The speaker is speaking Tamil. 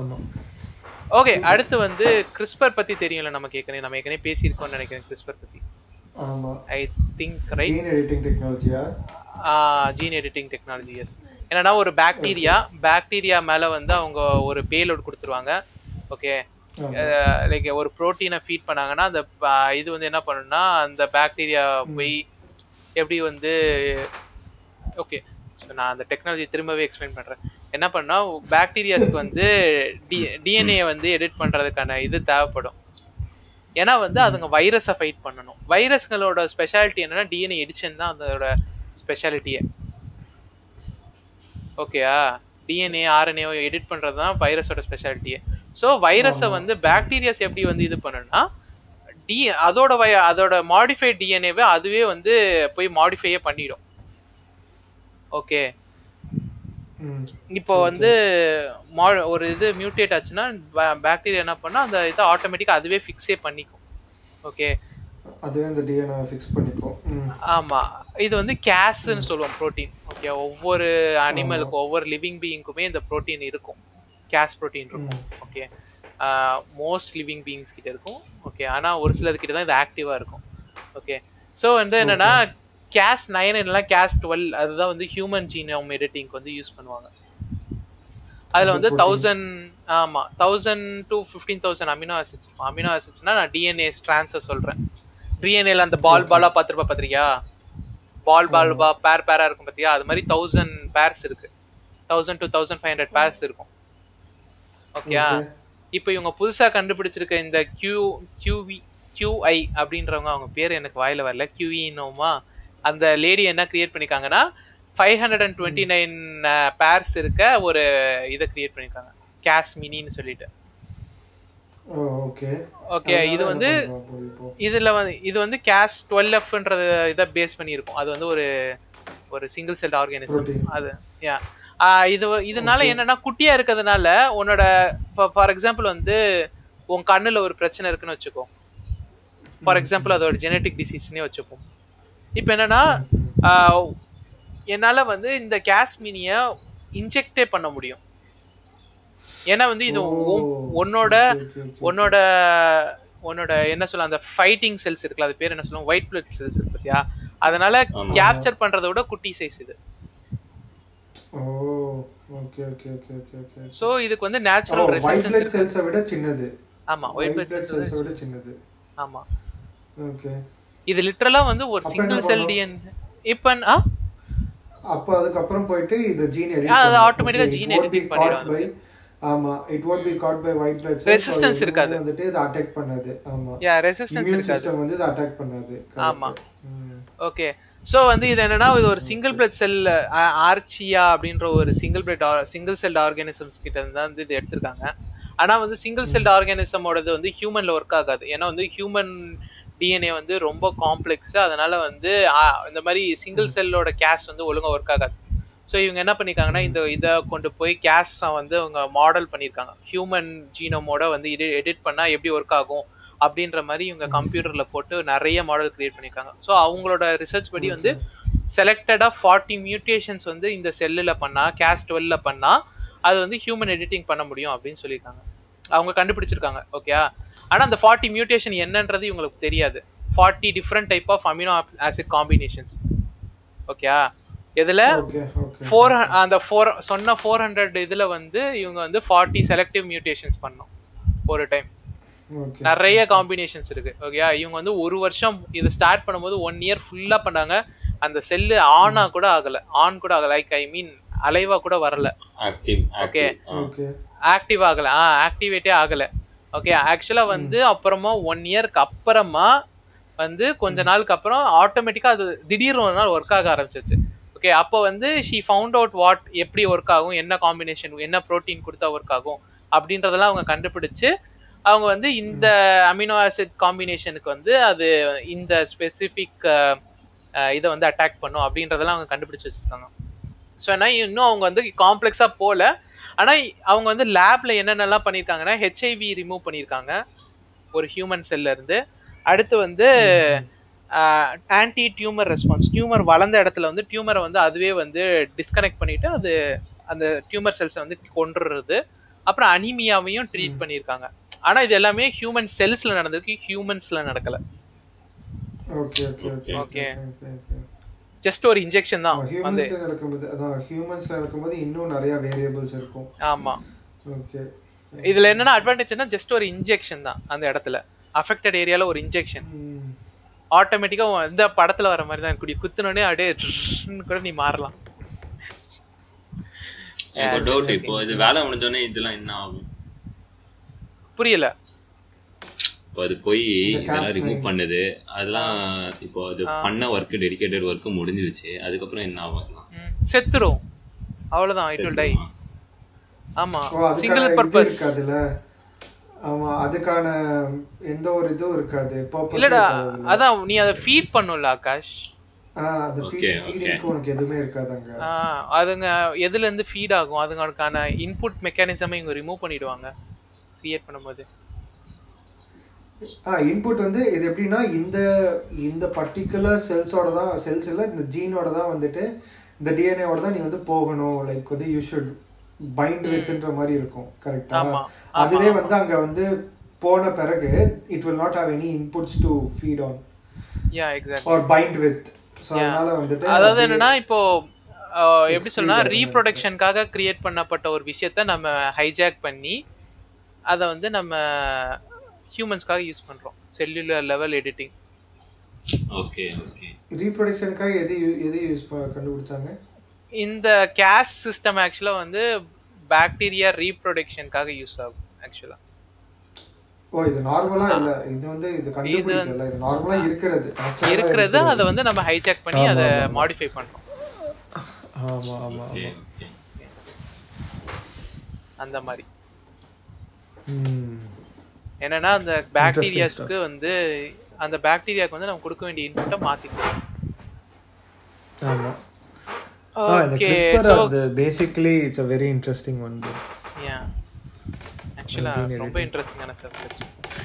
ஆமாம் ஓகே அடுத்து வந்து கிறிஸ்பர் பத்தி தெரியும்ல நமக்கு ஏற்கனவே நம்ம ஏற்கனவே பேசியிருக்கோம்னு நினைக்கிறேன் கிறிஸ்பர் பத்தி. ஆமாம் I think right gene editing டெக்னாலஜியா gene editing technology is என்னன்னா ஒரு பாக்டீரியா பாக்டீரியா மேலே வந்து அவங்க ஒரு பேலோட் கொடுத்துருவாங்க. ஓகே லைக் ஒரு ப்ரோட்டீனை ஃபீட் பண்ணாங்கன்னா அந்த இது வந்து என்ன பண்ணுன்னா அந்த பாக்டீரியா போய் எப்படி வந்து ஓகே ஸோ நான் அந்த டெக்னாலஜி திரும்பவே எக்ஸ்பிளைன் பண்ணுறேன் என்ன பண்ணா பாக்டீரியாஸ்க்கு வந்து டி டிஎன்ஏ வந்து எடிட் பண்ணுறதுக்கான இது தேவைப்படும். ஏன்னா வந்து அதுங்க வைரஸை ஃபைட் பண்ணணும். வைரஸ்களோட ஸ்பெஷாலிட்டி என்னன்னா டிஎன்ஏ எடிஷன் தான் அதோட ஸ்பெஷாலிட்டியே ஓகேயா டிஎன்ஏ ஆர்என்ஏ எடிட் பண்ணுறது தான் வைரஸோட ஸ்பெஷாலிட்டியே ஸோ வைரஸை வந்து பாக்டீரியாஸ் எப்படி வந்து இது பண்ணணும்னா டி அதோட வய அதோட மாடிஃபைட் டிஎன்ஏவை அதுவே வந்து போய் மாடிஃபையே பண்ணிடும். ஓகே இப்போ வந்து ஒரு இது மியூட்டேட் ஆச்சுன்னா பாக்டீரியா என்ன பண்ணா அந்த இதை ஆட்டோமேட்டிக்காக அதுவே ஃபிக்ஸே பண்ணிக்கும். ஓகே அதுவே அந்த டிஎன்ஏ ஃபிக்ஸ் பண்ணிக்கும். ம். ஆமா. இது வந்து கேஸ்ன்னு சொல்லுவோம் புரோட்டீன் ஓகே ஒவ்வொரு அனிமலுக்கும் ஒவ்வொரு லிவிங் பீயிங்க்குமே இந்த புரோட்டீன் இருக்கும். கேஸ் புரோட்டீன் இருக்கும். ஓகே மோஸ்ட் லிவிங் பீயிங்ஸ் கிட்ட இருக்கும். ஓகே ஆனா ஒரு சிலது கிட்ட தான் இது ஆக்டிவா இருக்கும். ஓகே ஸோ வந்து என்னன்னா கேஸ் நைன் எல்லாம் கேஸ் டுவெல் அதுதான் வந்து ஹியூமன் ஜீனோம் எடிட்டிங்க்கு வந்து யூஸ் பண்ணுவாங்க. அதுல வந்து தௌசண்ட் ஆமா thousand to fifteen thousand amino acids இருக்கும் அமினோ ஆசிட்ஸ்னா நான் டிஎன்ஏ ஸ்ட்ரான்ஸை சொல்றேன். டிஎன்ஏல அந்த பால் பாலா பார்த்துருப்பா பார்த்திருக்கியா? பால் பால் பா பேர் பேரா இருக்கும் பார்த்தியா? அது மாதிரி தௌசண்ட் பேர்ஸ் இருக்கு. Thousand to thousand five hundred pairs இருக்கும். ஓகேயா? இப்போ இவங்க புதுசா கண்டுபிடிச்சிருக்க இந்த கியூ கியூவி கியூஐ அப்படின்றவங்க அவங்க பேர் எனக்கு வாயில வரல. கியூஇனோமா அந்த லேடி என்ன create பண்ணிருக்காங்கன்னா five hundred and twenty nine pairs இருக்க ஒரு இதை கிரியேட் பண்ணியிருக்காங்க கேஸ் மினின்னு சொல்லிட்டு ஓகே ஓகே இது வந்து இதுல வந்து இது வந்து கேஸ் டுவெல் எஃப்ன்றது இதை பேஸ் பண்ணியிருக்கும். அது வந்து ஒரு ஒரு சிங்கிள் செல் ஆர்கானிசம். அது யா இது இதனால என்னன்னா குட்டியா இருக்கிறதுனால உன்னோட ஃபார் எக்ஸாம்பிள் வந்து உன் கண்ணுல ஒரு பிரச்சனை இருக்குன்னு வச்சுக்கோ. ஃபார் எக்ஸாம்பிள் அதோட ஜெனட்டிக் டிசீஸ்னே வச்சுப்போம். இப்போ என்னன்னா என்னால வந்து இந்த கேஸ்மினிய இன்ஜெக்டே பண்ண முடியும். ஏன்னா வந்து இது உன்- உன்னோட உன்னோட உன்னோட என்ன சொல்ல அந்த ஃபைட்டிங் செல்ஸ் இருக்குல்ல அது பேர் என்ன சொல்லுவோம் ஒயிட் பிளட் செல்ஸ் இருக்கு பார்த்தியா அதனால கேப்சர் பண்றதை விட குட்டி சைஸ் இது. ஓ okay okay okay okay okay so இதுக்கு வந்து நேச்சுரல் ரெசிஸ்டன்ஸ் செல்ஸை விட சின்னது. ஆமா ஒயிட் பிளட் செல்ஸை விட சின்னது. ஆமா. ஓகே இது லிட்டரலா வந்து ஒரு சிங்கிள் செல்? டிஎன் இப்போ ஆ? அப்போ அதுக்கப்புறம் போயிட்டு இது ஜீன் எடிட் ஆ, அது automatic ஆ gene editing பண்ணிடும் பை ஆமா it caught by white blood cells Resistance அது இருக்காது. வந்துட்டு இது அட்டாக் பண்ணாது. ஆமா. யா ரெசிஸ்டன்ஸ் இருக்காது. சிஸ்டம் வந்து இது அட்டாக் பண்ணாது. ஆமா. ஓகே ஸோ வந்து இது என்னன்னா இது ஒரு சிங்கிள் பிளட் செல் ஆர்ச்சியா அப்படின்ற ஒரு single blood single cell organisms கிட்ட இருந்து தான் வந்து இது எடுத்திருக்காங்க. ஆனா வந்து சிங்கிள் செல் ஆர்கானிசமோடது வந்து ஹியூமன்ல ஒர்க் ஆகாது. ஏன்னா வந்து ஹியூமன் டிஎன்ஏ வந்து ரொம்ப காம்ப்ளெக்ஸ் அதனால வந்து இந்த மாதிரி சிங்கிள் செல்லோட கேஸ் வந்து ஒழுங்கா ஒர்க் ஆகாது. ஸோ இவங்க என்ன பண்ணியிருக்காங்கன்னா இந்த இதை கொண்டு போய் கேஸ் வந்து அவங்க மாடல் பண்ணியிருக்காங்க ஹியூமன் ஜீனோமோட வந்து இது எடிட் பண்ணால் எப்படி ஒர்க் ஆகும் அப்படின்ற மாதிரி இவங்க கம்ப்யூட்டரில் போட்டு நிறைய மாடல் கிரியேட் பண்ணியிருக்காங்க ஸோ அவங்களோட ரிசர்ச் படி வந்து செலக்டடாக ஃபார்ட்டி மியூட்டேஷன்ஸ் வந்து இந்த செல்லில் பண்ணால் கேஸ் டுவெல்ல பண்ணால் அது வந்து ஹியூமன் எடிட்டிங் பண்ண முடியும் அப்படின்னு சொல்லியிருக்காங்க அவங்க கண்டுபிடிச்சிருக்காங்க ஓகே ஆனால் அந்த ஃபார்ட்டி மியூட்டேஷன் என்னன்றது இவங்களுக்கு தெரியாது. Forty different type of amino acid combinations okay இதில் ஓகே ஓகே ஃபோர் அந்த ஃபோர் சொன்ன ஃபோர் ஹண்ட்ரட் இதில் வந்து இவங்க வந்து ஃபார்ட்டி செலக்டிவ் மியூட்டேஷன்ஸ் பண்ணோம் ஒரு டைம் ஓகே நிறைய காம்பினேஷன்ஸ் இருக்கு ஓகேயா இவங்க வந்து ஒரு வருஷம் இதை ஸ்டார்ட் பண்ணும்போது ஒன் இயர் ஃபுல்லா பண்ணாங்க. அந்த செல்லு ஆனா கூட ஆகல ஆன் கூட ஆகல. லைக் ஐ மீன் அலைவா கூட வரல. ஓகே ஆக்டிவ் ஆகல ஆ ஆக்டிவேட்டே ஆகல. ஓகே ஆக்சுவலா வந்து அப்புறமா ஒன் இயர்க்கு அப்புறமா வந்து கொஞ்ச நாளுக்கு அப்புறம் ஆட்டோமேட்டிக்கா அது திடீர்னு ஒரு நாள் ஒர்க் ஆக ஆரம்பிச்சிச்சு ஓகே அப்போ வந்து ஷீ ஃபவுண்ட் அவுட் வாட் எப்படி ஒர்க் ஆகும் என்ன காம்பினேஷன் என்ன ப்ரோட்டீன் கொடுத்தா ஒர்க் ஆகும் அப்படின்றதெல்லாம் அவங்க கண்டுபிடிச்சு அவங்க வந்து இந்த அமினோ ஆசிட் காம்பினேஷனுக்கு வந்து அது இந்த ஸ்பெசிஃபிக் இதை வந்து அட்டாக் பண்ணும் அப்படின்றதெல்லாம் அவங்க கண்டுபிடிச்சு வச்சிருக்காங்க. ஸோ ஏன்னா இன்னும் அவங்க வந்து காம்ப்ளெக்ஸாக போகல ஆனால் அவங்க வந்து லேப்ல என்னென்னலாம் பண்ணியிருக்காங்கன்னா ஹெச்ஐவி ரிமூவ் பண்ணியிருக்காங்க ஒரு ஹியூமன் செல்ல இருந்து. அடுத்து வந்து ஆன்டி டியூமர் ரெஸ்பான்ஸ் டியூமர் வளர்ந்த இடத்துல வந்து டியூமரை வந்து அதுவே வந்து டிஸ்கனெக்ட் பண்ணிட்டு அது அந்த டியூமர் செல்ஸை வந்து கொண்டுறது அப்புறம் அனிமியாவையும் ட்ரீட் பண்ணியிருக்காங்க ஆனா இது எல்லாமே ஹியூமன் செல்ஸ்ல நடந்திருக்கு ஹியூமன்ஸ்ல நடக்கல. Okay okay. Okay okay just ஒரு இன்ஜெக்ஷன் தான் வந்து. ஹியூமன்ஸ் நடக்கும்போது அதான் ஹியூமன்ஸ் நடக்கும்போது இன்னும் நிறைய வேரியபிள்ஸ் இருக்கும். ஆமா. ஓகே இதுல என்னன்னா அட்வான்டேஜ்னா ஜஸ்ட் ஒரு இன்ஜெக்ஷன் தான் அந்த இடத்துல. அஃபெக்டட் ஏரியால ஒரு இன்ஜெக்ஷன் ஆட்டோமேட்டிக்கா இந்த படத்துல வர மாதிரி தான் குடி. குத்துனோடனே அப்படியே கூட நீ மாறலாம். எனக்கு டவுட் இப்போ இது வேலை முடிஞ்சோடனே இதெல்லாம் என்ன ஆகும்? புரியல. இப்போ அது போய் இதெல்லாம் ரிமூவ் பண்ணுது. அதெல்லாம் இப்போ அது பண்ண ஒர்க் டெடிகேட்டட் ஒர்க் முடிஞ்சிருச்சு. அதுக்கப்புறம் என்ன ஆகும் செத்துரும். அவ்வளவுதான் இட் வில் டை ஆமா. ஓ அதுக்கான சிங்கிள் பர்பஸ் ஆமா அதுக்கான எந்த ஒரு இதுவும் இருக்காது. Purpose இல்லடா. அதான் நீ அதை ஃபீட் பண்ணும்ல ஆகாஷ். அதுங்க எதுல இருந்து ஃபீட் ஆகும்? அதுங்களுக்கான இன்புட் மெக்கானிசமை இவங்க ரிமூவ் பண்ணிடுவாங்க கிரியேட் பண்ணும்போது. ஆ இன்புட் வந்து இது எப்படின்னா இந்த இந்த பர்டிகுலர் செல்ஸோட தான் செல்ஸ் இல்ல இந்த ஜீனோட தான் வந்துட்டு இந்த டிஎன்ஏவோட தான் நீ வந்து போகணும். லைக் வந்து யூ ஷுட் பைண்ட் வித்ன்ற மாதிரி இருக்கும் கரெக்டா ஆமா, அதுவே வந்து அங்க வந்து போன பிறகு it will not have any inputs to feed on yeah exact or bind with so அதனால வந்துட்டு அதாவது என்னன்னா இப்போ எப்படி Speed ரீப்ரொடக்ஷனுக்காக கிரியேட் பண்ணப்பட்ட ஒரு விஷயத்த நம்ம ஹைஜாக் பண்ணி அதை வந்து நம்ம ஹியூமன்ஸ்க்காக யூஸ் பண்றோம். Cellular level editing okay okay ரீப்ரொடக்ஷனுக்காக எது எது யூஸ் கண்டுபிடிச்சாங்க? இந்த கேஸ் சிஸ்டம் ஆக்சுவலாக வந்து பாக்டீரியா ரீப்ரொடக்ஷனுக்காக யூஸ் ஆகும் ஆக்சுவலாக ஓ இது நார்மலா இல்ல. இது வந்து இது கண்டுபிடிக்கல. இது நார்மலா இருக்கிறது. இருக்கிறது. அதை வந்து நம்ம ஹைஜாக் பண்ணி அதை மாடிஃபை பண்றோம். ஆமா ஆமா அந்த மாதிரி. ம். என்னன்னா அந்த பாக்டீரியாஸ்க்கு வந்து அந்த பாக்டீரியாக்கு வந்து நம்ம கொடுக்க வேண்டிய இன்புட்டை மாத்திக்கலாம் ஆமா. Okay basically it's a very interesting one yeah ஆக்சுவலாக ரொம்ப இன்ட்ரெஸ்டிங்கான சர்ஃபேஸ்